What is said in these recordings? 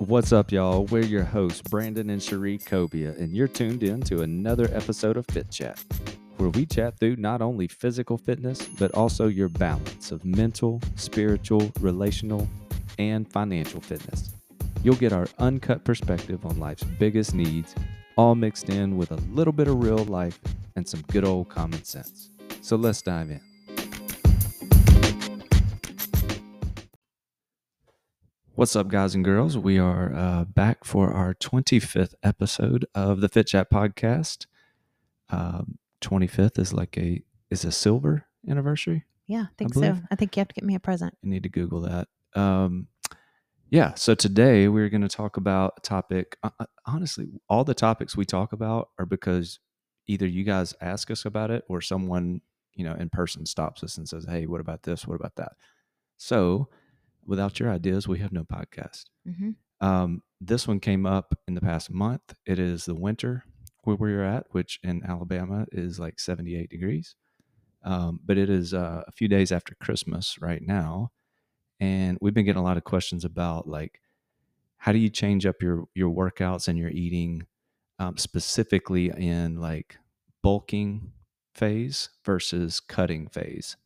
What's up, y'all? We're your hosts, Brandon and Cherie Cobia, and you're tuned in to another episode of Fit Chat, where we chat through not only physical fitness, but also your balance of mental, spiritual, relational, and financial fitness. You'll get our uncut perspective on life's biggest needs, all mixed in with a little bit of real life and some good old common sense. So let's dive in. What's up, guys and girls? We are uh, back for our 25th episode of the Fit Chat podcast. Um, 25th is like a is a silver anniversary. Yeah, I think believe. so. I think you have to get me a present. I need to Google that. Um, yeah, so today we're going to talk about a topic. Uh, uh, honestly, all the topics we talk about are because either you guys ask us about it or someone you know in person stops us and says, "Hey, what about this? What about that?" So without your ideas, we have no podcast. hmm Um, this one came up in the past month. It is the winter where we're at, which in Alabama is like 78 degrees. Um, but it is uh, a few days after Christmas right now. And we've been getting a lot of questions about like, how do you change up your, your workouts and your eating, um, specifically in like bulking phase versus cutting phase?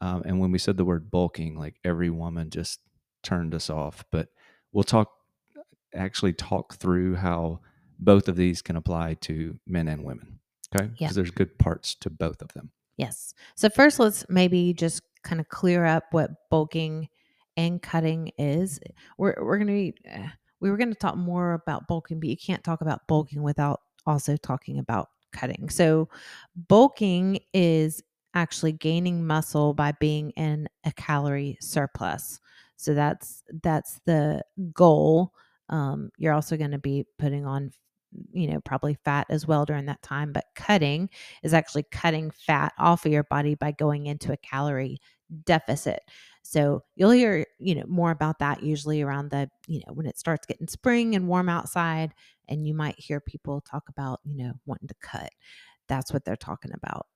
Um, and when we said the word bulking, like every woman just turned us off. But we'll talk, actually talk through how both of these can apply to men and women. Okay. Because Yeah. there's good parts to both of them. Yes. So first, let's maybe just kind of clear up what bulking and cutting is. We're we're gonna be uh, we were gonna talk more about bulking, but you can't talk about bulking without also talking about cutting. So bulking is actually gaining muscle by being in a calorie surplus. So that's that's the goal. Um, you're also going to be putting on, you know, probably fat as well during that time. But cutting is actually cutting fat off of your body by going into a calorie deficit. So you'll hear, you know, more about that usually around the, you know, when it starts getting spring and warm outside, and you might hear people talk about, you know, wanting to cut. That's what they're talking about.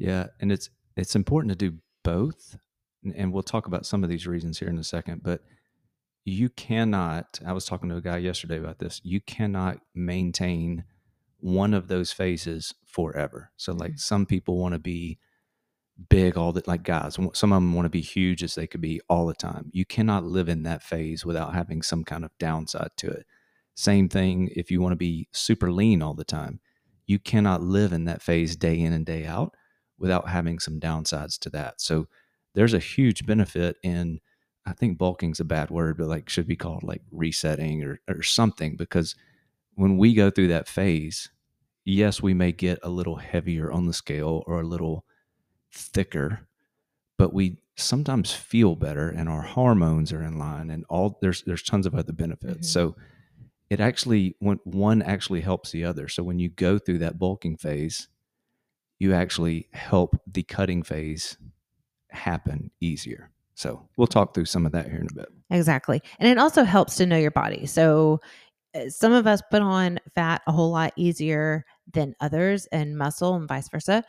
Yeah. And it's, it's important to do both. And, we'll talk about some of these reasons here in a second. But you cannot, I was talking to a guy yesterday about this, you cannot maintain one of those phases forever. So, like, Mhm. some people want to be big all the like guys some of them want to be huge as they could be all the time you cannot live in that phase without having some kind of downside to it same thing if you want to be super lean all the time you cannot live in that phase day in and day out without having some downsides to that so there's a huge benefit in i think bulking's a bad word but like should be called like resetting or, or something because when we go through that phase yes we may get a little heavier on the scale or a little thicker, but we sometimes feel better and our hormones are in line and all there's there's tons of other benefits. Mhm. So it actually when one actually helps the other. So when you go through that bulking phase, you actually help the cutting phase happen easier. So we'll talk through some of that here in a bit. Exactly. And it also helps to know your body. So uh, some of us put on fat a whole lot easier than others and muscle and vice versa.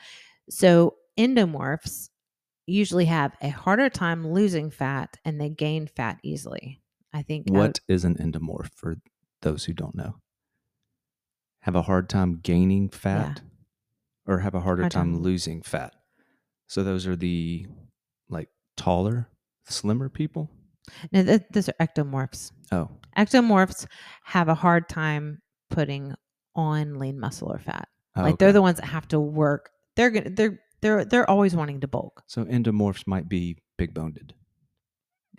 So endomorphs usually have a harder time losing fat and they gain fat easily. I think uh, What is an endomorph for those who don't know? Have a hard time gaining fat or have a harder Hard time time. losing fat? So those are the like taller, slimmer people? no, th- those are ectomorphs. Oh, Ectomorphs have a hard time putting on lean muscle or fat. oh, like they're the ones that have to work. They're gonna they're they're they're always wanting to bulk. So endomorphs might be big boned.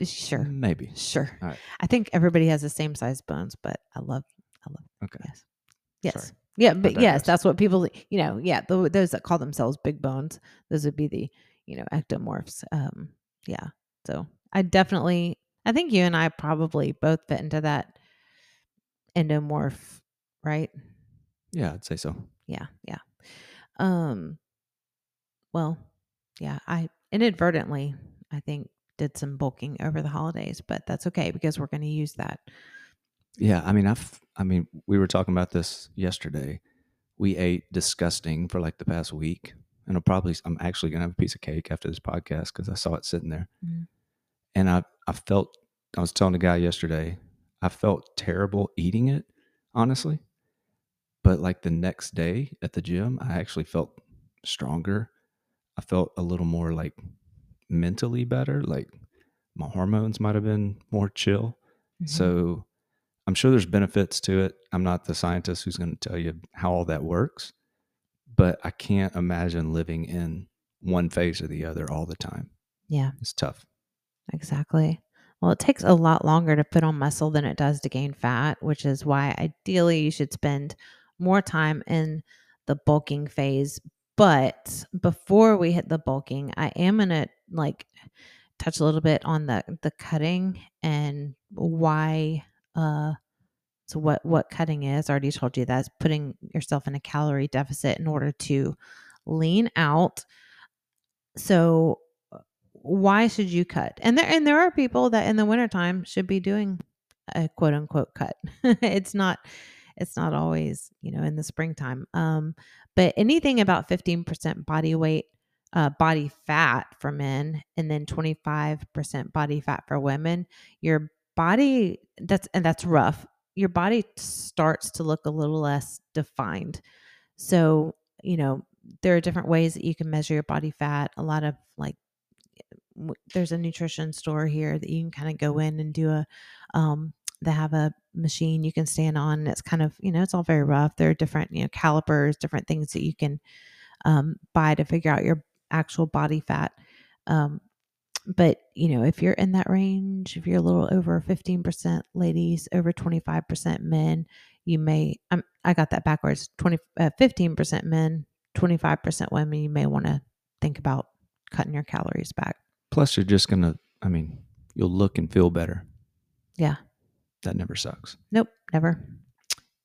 Sure. Maybe. Sure. Right. I think everybody has the same size bones, but I love, I love, Okay. yes. Yes. Sorry. Yeah. But yes, that's what people, you know, yeah. tho- those that call themselves big bones, those would be the, you know, ectomorphs. Um, yeah. So I definitely, I think you and I probably both fit into that endomorph, right? Yeah, I'd say so. Yeah. Yeah. Um, well, yeah, I inadvertently, I think, did some bulking over the holidays, but that's okay because we're going to use that. Yeah, I mean, I've, I mean, we were talking about this yesterday. We ate disgusting for like the past week, and I'll probably, I'm actually gonna have a piece of cake after this podcast because I saw it sitting there, Mhm. and I, I felt, I was telling the guy yesterday, I felt terrible eating it, honestly. But like the next day at the gym, I actually felt stronger. I felt a little more like mentally better. Like my hormones might have been more chill. Mhm. So I'm sure there's benefits to it. I'm not the scientist who's going to tell you how all that works, but I can't imagine living in one phase or the other all the time. yeah, It's tough. exactly. Well, it takes a lot longer to put on muscle than it does to gain fat, which is why ideally you should spend more time in the bulking phase. But before we hit the bulking, I am gonna like touch a little bit on the the cutting and why uh so what what cutting is. I already told you that's putting yourself in a calorie deficit in order to lean out. So why should you cut? And there and there are people that in the wintertime should be doing a quote unquote cut. it's not it's not always, you know, in the springtime. Um, but anything about 15% body weight, uh, body fat for men, and then 25% body fat for women, your body that's and that's rough. Your body starts to look a little less defined. So, you know, there are different ways that you can measure your body fat. A lot of like there's a nutrition store here that you can kind of go in and do a um they have a machine you can stand on it's kind of you know it's all very rough there are different you know calipers different things that you can um, buy to figure out your actual body fat um, but you know if you're in that range if you're a little over 15% ladies over 25% men you may I'm, i got that backwards 20 uh, 15% men 25% women you may want to think about cutting your calories back Plus, you're just going to, I mean, you'll look and feel better. Yeah. That never sucks. Nope, never.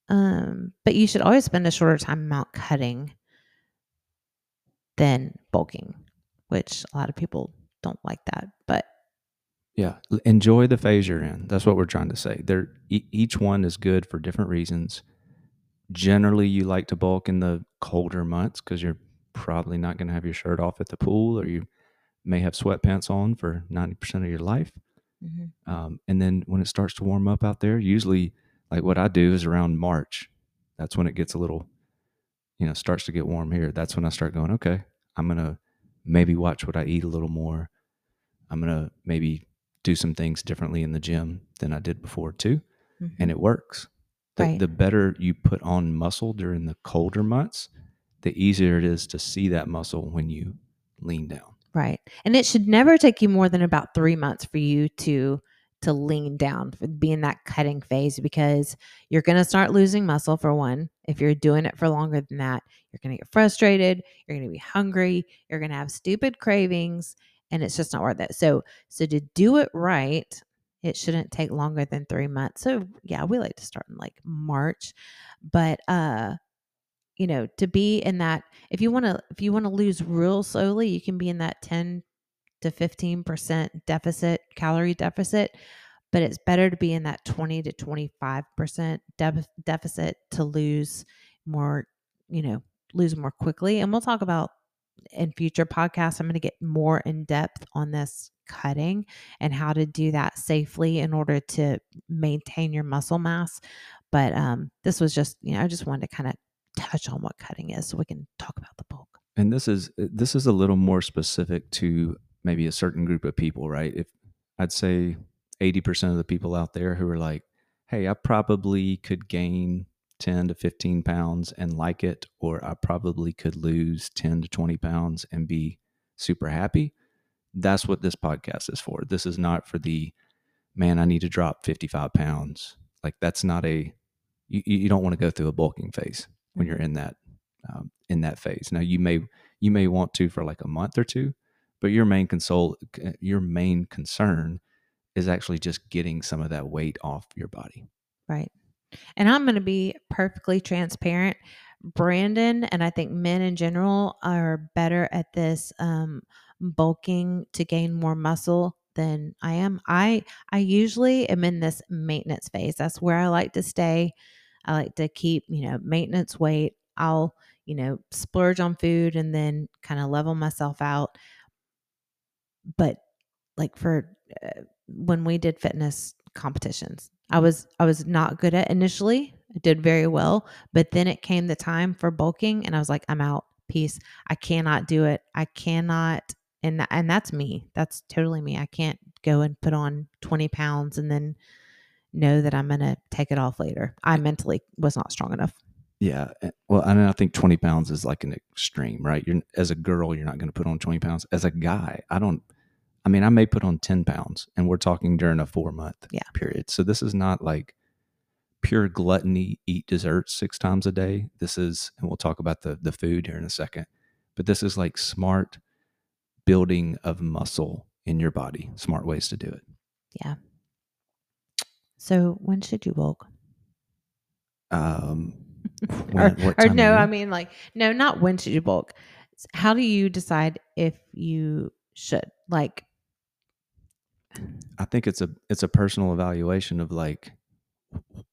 Um, but you should always spend a shorter time amount cutting than bulking, which a lot of people don't like that. But Yeah. Enjoy the phase you're in. That's what we're trying to say. There, e- each one is good for different reasons. Generally, you like to bulk in the colder months because you're probably not going to have your shirt off at the pool or you may have sweatpants on for 90% of your life. Um, and then when it starts to warm up out there, usually like what I do is around March. That's when it gets a little, you know, starts to get warm here. That's when I start going, okay, I'm going to maybe watch what I eat a little more. I'm going to maybe do some things differently in the gym than I did before too. Mhm. And it works. The, Right. the better you put on muscle during the colder months, the easier it is to see that muscle when you lean down. Right. And it should never take you more than about three months for you to to lean down, be in that cutting phase because you're gonna start losing muscle for one. If you're doing it for longer than that, you're gonna get frustrated, you're gonna be hungry, you're gonna have stupid cravings, and it's just not worth it. So so to do it right, it shouldn't take longer than three months. So yeah, we like to start in like March. But uh you know to be in that if you want to if you want to lose real slowly you can be in that 10 to 15% deficit calorie deficit but it's better to be in that 20 to 25% de- deficit to lose more you know lose more quickly. And we'll talk about in future podcasts i'm going to get more in depth on this cutting and how to do that safely in order to maintain your muscle mass. But um this was just you know i just wanted to kind of touch on what cutting is so we can talk about the bulk. And this is this is a little more specific to maybe a certain group of people right? If i'd say 80% of the people out there who are like hey i probably could gain 10 to 15 pounds and like it or i probably could lose 10 to 20 pounds and be super happy that's what this podcast is for. This is not for the man i need to drop 55 pounds. Like that's not a you, you don't want to go through a bulking phase when you're in that um, in that phase. Now you may you may want to for like a month or two, but your main console your main concern is actually just getting some of that weight off your body. right and i'm going to be perfectly transparent brandon and i think men in general are better at this um, bulking to gain more muscle than i am. I i usually am in this maintenance phase that's where i like to stay. I like to keep you know maintenance weight. I'll you know splurge on food and then kind of level myself out but like for uh, when we did fitness competitions I was I was not good at initially. I did very well, but then it came the time for bulking and I was like, I'm out. Peace. I cannot do it. I cannot and and that's me. That's totally me. I can't go and put on 20 pounds and then know that I'm going to take it off later. I mentally was not strong enough. Yeah. eh, Well, I mean, I think 20 pounds is like an extreme, right? You're as a girl, you're not going to put on 20 pounds. As a guy, I don't, I mean, I may put on 10 pounds and we're talking during a four month Yeah. period. So this is not like pure gluttony, eat desserts six times a day. This is, and we'll talk about the, the food here in a second, but this is like smart building of muscle in your body, smart ways to do it. Yeah. So when should you bulk? Um, or when- what or no, I mean like no, not when should you bulk. How do you decide if you should? Like I think it's a it's a personal evaluation of like,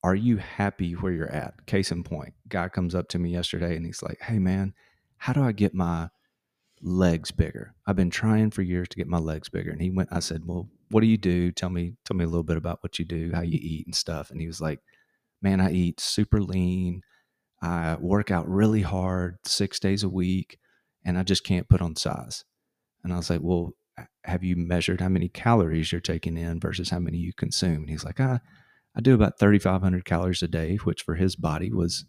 are you happy where you're at? Case in point, guy comes up to me yesterday and he's like, "Hey man, how do I get my legs bigger? I've been trying for years to get my legs bigger." And he went, I said, "Well, what do you do? Tell me, tell me a little bit about what you do, how you eat and stuff." And he was like, "Man, I eat super lean. I work out really hard, six days a week, and I just can't put on size." And I was like, "Well." Have you measured how many calories you're taking in versus how many you consume? And he's like, I, I do about 3,500 calories a day, which for his body was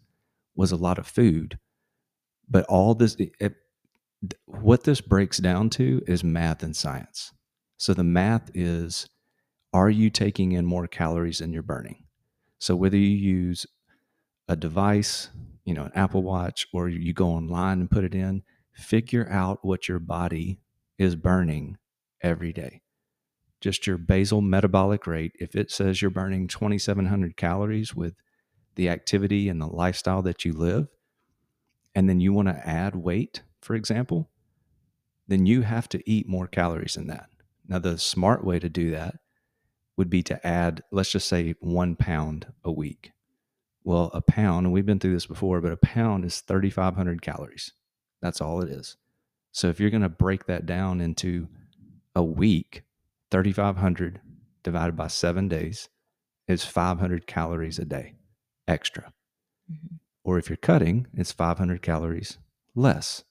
was a lot of food. But all this, it, what this breaks down to is math and science. So the math is, are you taking in more calories than you're burning? So whether you use a device, you know, an Apple Watch, or you go online and put it in, figure out what your body is burning every day. Just your basal metabolic rate. If it says you're burning 2,700 calories with the activity and the lifestyle that you live, and then you want to add weight, for example, then you have to eat more calories than that. Now, the smart way to do that would be to add, let's just say, one pound a week. Well, a pound, and we've been through this before, but a pound is 3,500 calories. That's all it is. So if you're going to break that down into a week, 3,500 divided by seven days is 500 calories a day extra. Mhm. Or if you're cutting, it's 500 calories less.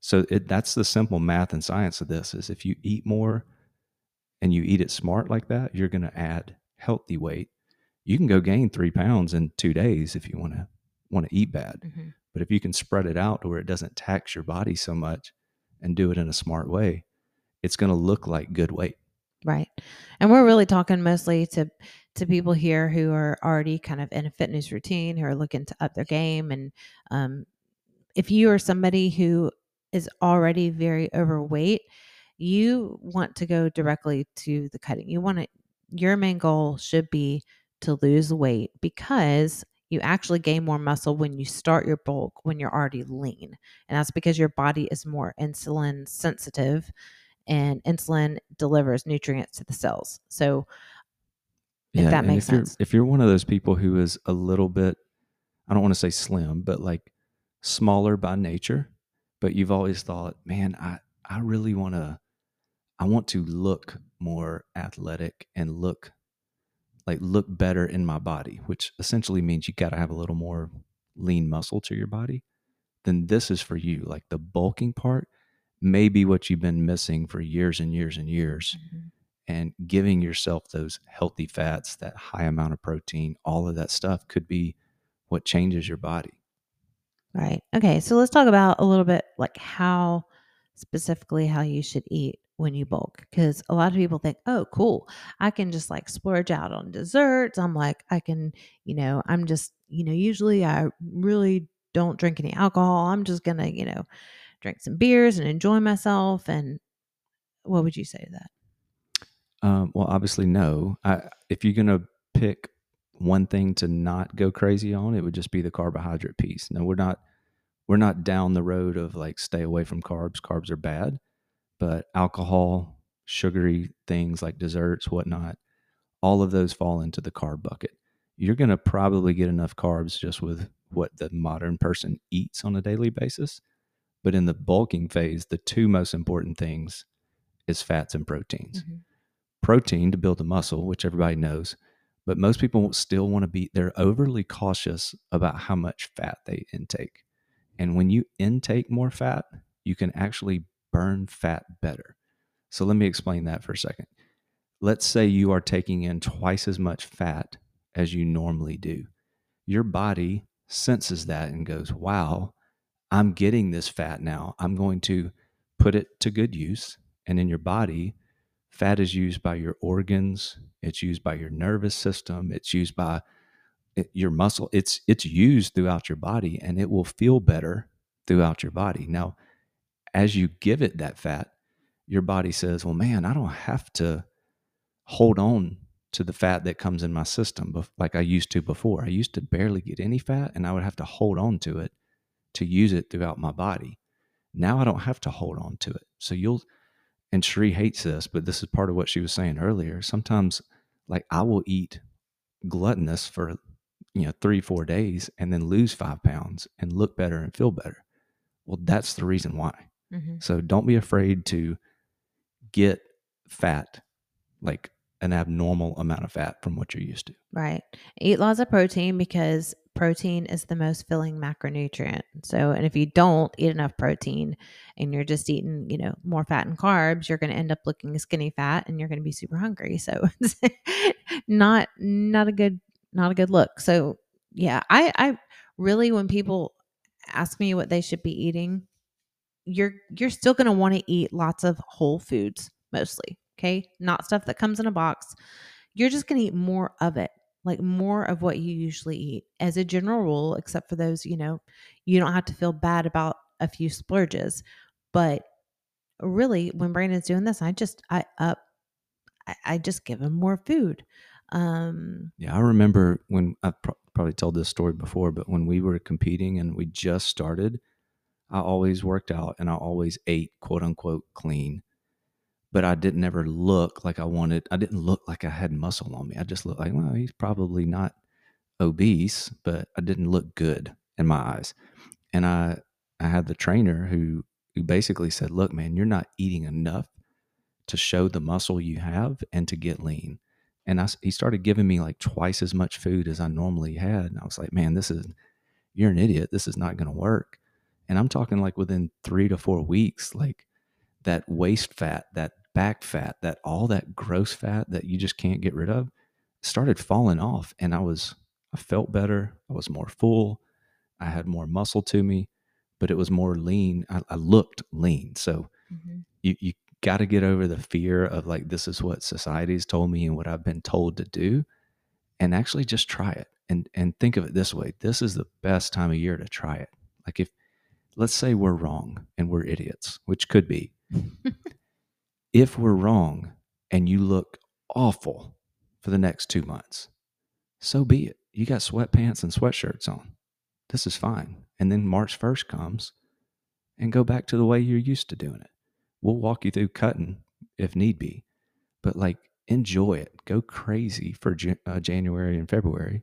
So it, that's the simple math and science of this is if you eat more and you eat it smart like that, you're going to add healthy weight. You can go gain three pounds in two days if you want to want to eat bad. Mhm. But if you can spread it out to where it doesn't tax your body so much and do it in a smart way, it's going to look like good weight. Right. And we're really talking mostly to to people here who are already kind of in a fitness routine, who are looking to up their game. And um, if you are somebody who is already very overweight, you want to go directly to the cutting. You want to your main goal should be to lose weight because you actually gain more muscle when you start your bulk when you're already lean. And that's because your body is more insulin sensitive and insulin delivers nutrients to the cells. So If that makes if you're, sense. if you're one of those people who is a little bit, I don't want to say slim, but like smaller by nature, but you've always thought, man, I, I really want to, I want to look more athletic and look like look better in my body, which essentially means you got to have a little more lean muscle to your body, then this is for you. Like the bulking part may be what you've been missing for years and years and years. Mm-hmm. And giving yourself those healthy fats, that high amount of protein, all of that stuff could be what changes your body. Right. Okay. So let's talk about a little bit like how specifically how you should eat when you bulk. Because a lot of people think, oh, cool. I can just like splurge out on desserts. I'm like, I can, you know, I'm just, you know, usually I really don't drink any alcohol. I'm just going to, you know, drink some beers and enjoy myself. And what would you say to that? Um, well, obviously, no. I, if you're going to pick one thing to not go crazy on, it would just be the carbohydrate piece. No, we're not we're not down the road of like stay away from carbs. Carbs are bad, but alcohol, sugary things like desserts, whatnot, all of those fall into the carb bucket. You're going to probably get enough carbs just with what the modern person eats on a daily basis. But in the bulking phase, the two most important things is fats and proteins mm-hmm. protein to build the muscle, which everybody knows, But most people still want to be, they're overly cautious about how much fat they intake. And when you intake more fat, you can actually burn fat better. So let me explain that for a second. Let's say you are taking in twice as much fat as you normally do. Your body senses that and goes, wow, I'm getting this fat now. I'm going to put it to good use. And in your body, fat is used by your organs, it's used by your nervous system, it's used by eh, your muscle. It's it's used throughout your body and it will feel better throughout your body. Now, as you give it that fat, your body says, "Well, man, I don't have to hold on to the fat that comes in my system like I used to before. I used to barely get any fat and I would have to hold on to it to use it throughout my body. Now I don't have to hold on to it. So you'll, and Cherie hates this, but this is part of what she was saying earlier. Sometimes, like, I will eat gluttonous for, you know, three, four days and then lose five pounds and look better and feel better. Well, that's the reason why. Mm-hmm. So don't be afraid to get fat, like an abnormal amount of fat from what you're used to. Right. Eat lots of protein because protein is the most filling macronutrient. So, and if you don't eat enough protein and you're just eating, you know, more fat and carbs, you're going to end up looking skinny fat and you're going to be super hungry. So, it's not not a good not a good look. So, yeah, I I really when people ask me what they should be eating, you're you're still going to want to eat lots of whole foods mostly. Okay. Not stuff that comes in a box. You're just going to eat more of it, like more of what you usually eat as a general rule, except for those, you know, you don't have to feel bad about a few splurges. But really, when Brandon's doing this, I just, I up, I, I just give him more food. Um, yeah, I remember when I've pro- probably told this story before, but when we were competing and we just started, I always worked out and I always ate quote unquote clean but I didn't ever look like I wanted. I didn't look like I had muscle on me. I just looked like, well, he's probably not obese, but I didn't look good in my eyes. And I, I had the trainer who, who basically said, look, man, you're not eating enough to show the muscle you have and to get lean. And I, he started giving me like twice as much food as I normally had. And I was like, man, this is, you're an idiot. This is not going to work. And I'm talking like within three to four weeks, like that waist fat, that back fat, that all that gross fat that you just can't get rid of, started falling off. And I was, I felt better. I was more full. I had more muscle to me, but it was more lean. I, I looked lean. So mm-hmm. you, you got to get over the fear of like, this is what society's told me and what I've been told to do. And actually just try it. And, and think of it this way this is the best time of year to try it. Like, if, let's say we're wrong and we're idiots, which could be. if we're wrong and you look awful for the next two months, so be it. You got sweatpants and sweatshirts on. This is fine. And then March 1st comes and go back to the way you're used to doing it. We'll walk you through cutting if need be, but like enjoy it. Go crazy for uh, January and February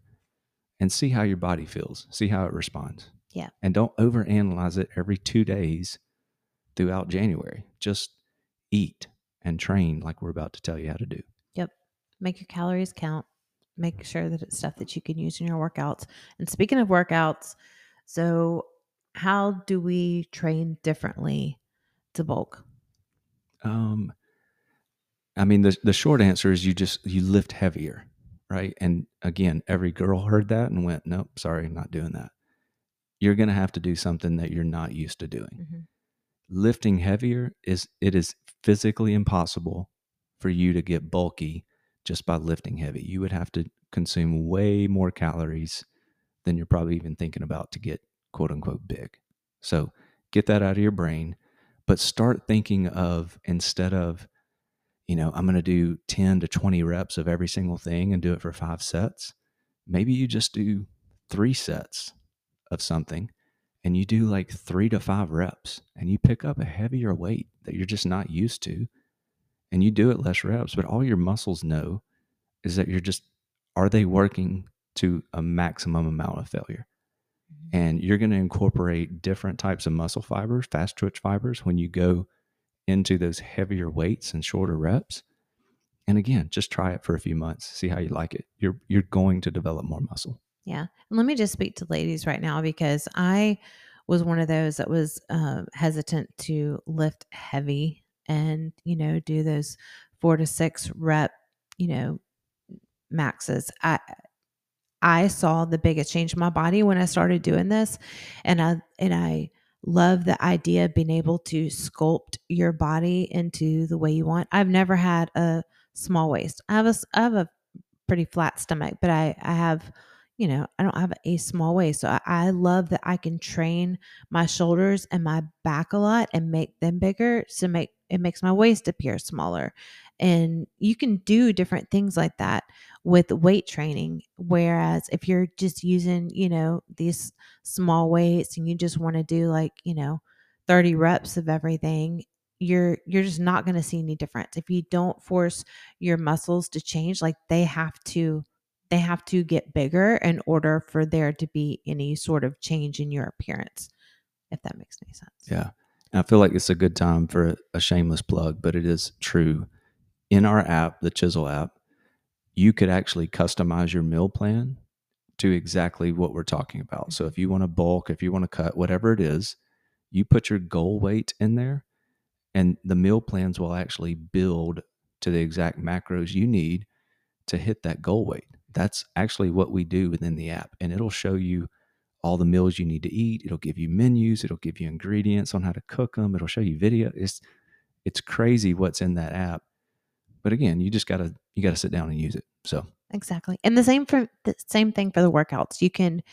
and see how your body feels, see how it responds. Yeah. And don't overanalyze it every two days throughout January. Just eat and train like we're about to tell you how to do. Yep. Make your calories count. Make sure that it's stuff that you can use in your workouts. And speaking of workouts, so how do we train differently to bulk? Um I mean the the short answer is you just you lift heavier, right? And again, every girl heard that and went, "Nope, sorry, not doing that." You're going to have to do something that you're not used to doing. Mm-hmm lifting heavier is it is physically impossible for you to get bulky just by lifting heavy. You would have to consume way more calories than you're probably even thinking about to get quote unquote big. So get that out of your brain, but start thinking of instead of, you know, I'm going to do 10 to 20 reps of every single thing and do it for five sets. Maybe you just do three sets of something and you do like three to five reps and you pick up a heavier weight that you're just not used to and you do it less reps, but all your muscles know is that you're just, are they working to a maximum amount of failure? Mm-hmm. And you're going to incorporate different types of muscle fibers, fast twitch fibers, when you go into those heavier weights and shorter reps. And again, just try it for a few months, see how you like it. You're you're going to develop more muscle. Yeah. And let me just speak to ladies right now because I was one of those that was uh, hesitant to lift heavy and, you know, do those four to six rep, you know, maxes. I, I saw the biggest change in my body when I started doing this. And I, and I, love the idea of being able to sculpt your body into the way you want. I've never had a small waist. I have a I have a pretty flat stomach, but I I have you know, I don't have a small waist. So I, I, love that I can train my shoulders and my back a lot and make them bigger. So make it makes my waist appear smaller. And you can do different things like that with weight training. Whereas if you're just using, you know, these small weights and you just want to do like, you know, 30 reps of everything, you're you're just not going to see any difference. If you don't force your muscles to change, like they have to they have to get bigger in order for there to be any sort of change in your appearance, if that makes any sense. Yeah. And I feel like it's a good time for a, a shameless plug, but it is true. In our app, the Chizl app, you could actually customize your meal plan to exactly what we're talking about. So if you want to bulk, if you want to cut, whatever it is, you put your goal weight in there, and the meal plans will actually build to the exact macros you need to hit that goal weight that's actually what we do within the app. And it'll show you all the meals you need to eat. It'll give you menus. It'll give you ingredients on how to cook them. It'll show you video. It's it's crazy what's in that app. But again, you just gotta you gotta sit down and use it. So exactly, and the same for the same thing for the workouts. You can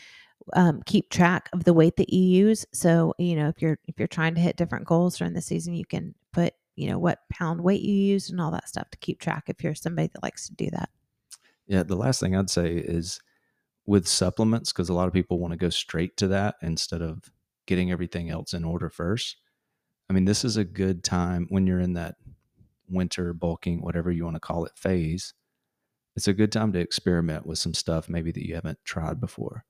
um, keep track of the weight that you use. So you know if you're if you're trying to hit different goals during the season, you can put you know what pound weight you use and all that stuff to keep track. If you're somebody that likes to do that. Yeah, the last thing I'd say is with supplements, because a lot of people want to go straight to that instead of getting everything else in order first. I mean, this is a good time when you're in that winter bulking, whatever you want to call it, phase. It's a good time to experiment with some stuff maybe that you haven't tried before.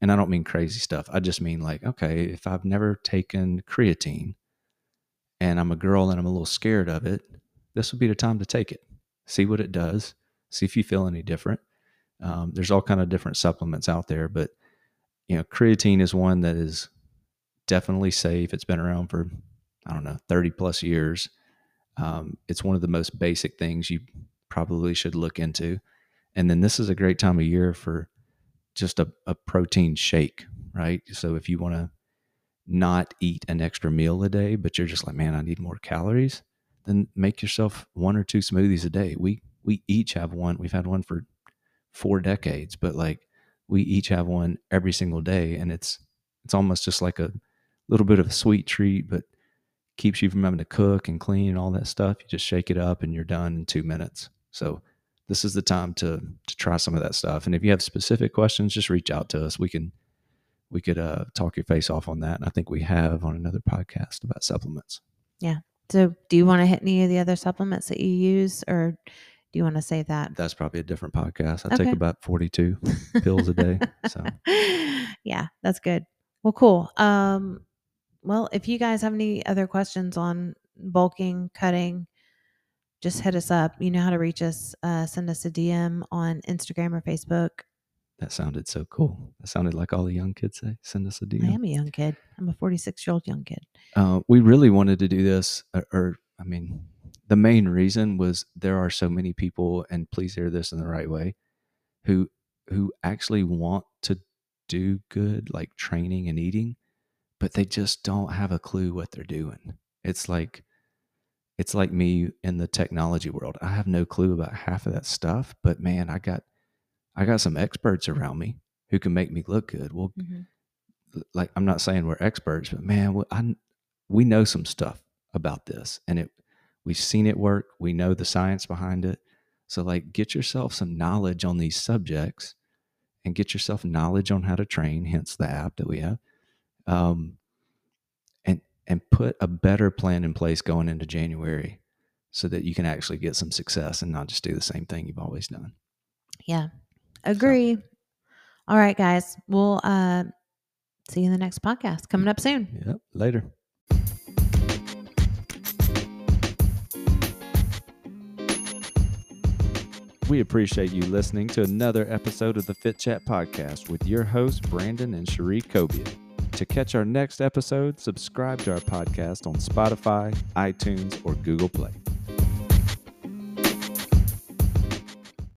And I don't mean crazy stuff. I just mean like, okay, if I've never taken creatine and I'm a girl and I'm a little scared of it, this would be the time to take it. See what it does see if you feel any different. Um, there's all kind of different supplements out there, but you know, creatine is one that is definitely safe. It's been around for I don't know 30 plus years. Um, it's one of the most basic things you probably should look into. And then this is a great time of year for just a, a protein shake, right? So if you want to not eat an extra meal a day, but you're just like, man, I need more calories, then make yourself one or two smoothies a day. We we each have one. We've had one for four decades, but like we each have one every single day, and it's it's almost just like a little bit of a sweet treat, but keeps you from having to cook and clean and all that stuff. You just shake it up and you're done in two minutes. So this is the time to to try some of that stuff. And if you have specific questions, just reach out to us. We can we could uh, talk your face off on that. And I think we have on another podcast about supplements. Yeah. So do you want to hit any of the other supplements that you use or do you want to say that? That's probably a different podcast. I okay. take about 42 pills a day. So, yeah, that's good. Well, cool. Um, well, if you guys have any other questions on bulking, cutting, just hit us up. You know how to reach us. Uh, send us a DM on Instagram or Facebook. That sounded so cool. That sounded like all the young kids say. Send us a DM. I am a young kid. I'm a 46 year old young kid. Uh, we really wanted to do this, or, or I mean, the main reason was there are so many people and please hear this in the right way who who actually want to do good like training and eating but they just don't have a clue what they're doing. It's like it's like me in the technology world. I have no clue about half of that stuff but man i got i got some experts around me who can make me look good. Well mm-hmm. like i'm not saying we're experts but man I, we know some stuff about this and it We've seen it work. We know the science behind it. So, like, get yourself some knowledge on these subjects and get yourself knowledge on how to train, hence the app that we have. Um, and, and put a better plan in place going into January so that you can actually get some success and not just do the same thing you've always done. Yeah. Agree. So. All right, guys. We'll uh, see you in the next podcast coming up soon. Yep. Later. We appreciate you listening to another episode of the Fit Chat podcast with your hosts, Brandon and Cherie Cobia. To catch our next episode, subscribe to our podcast on Spotify, iTunes, or Google Play.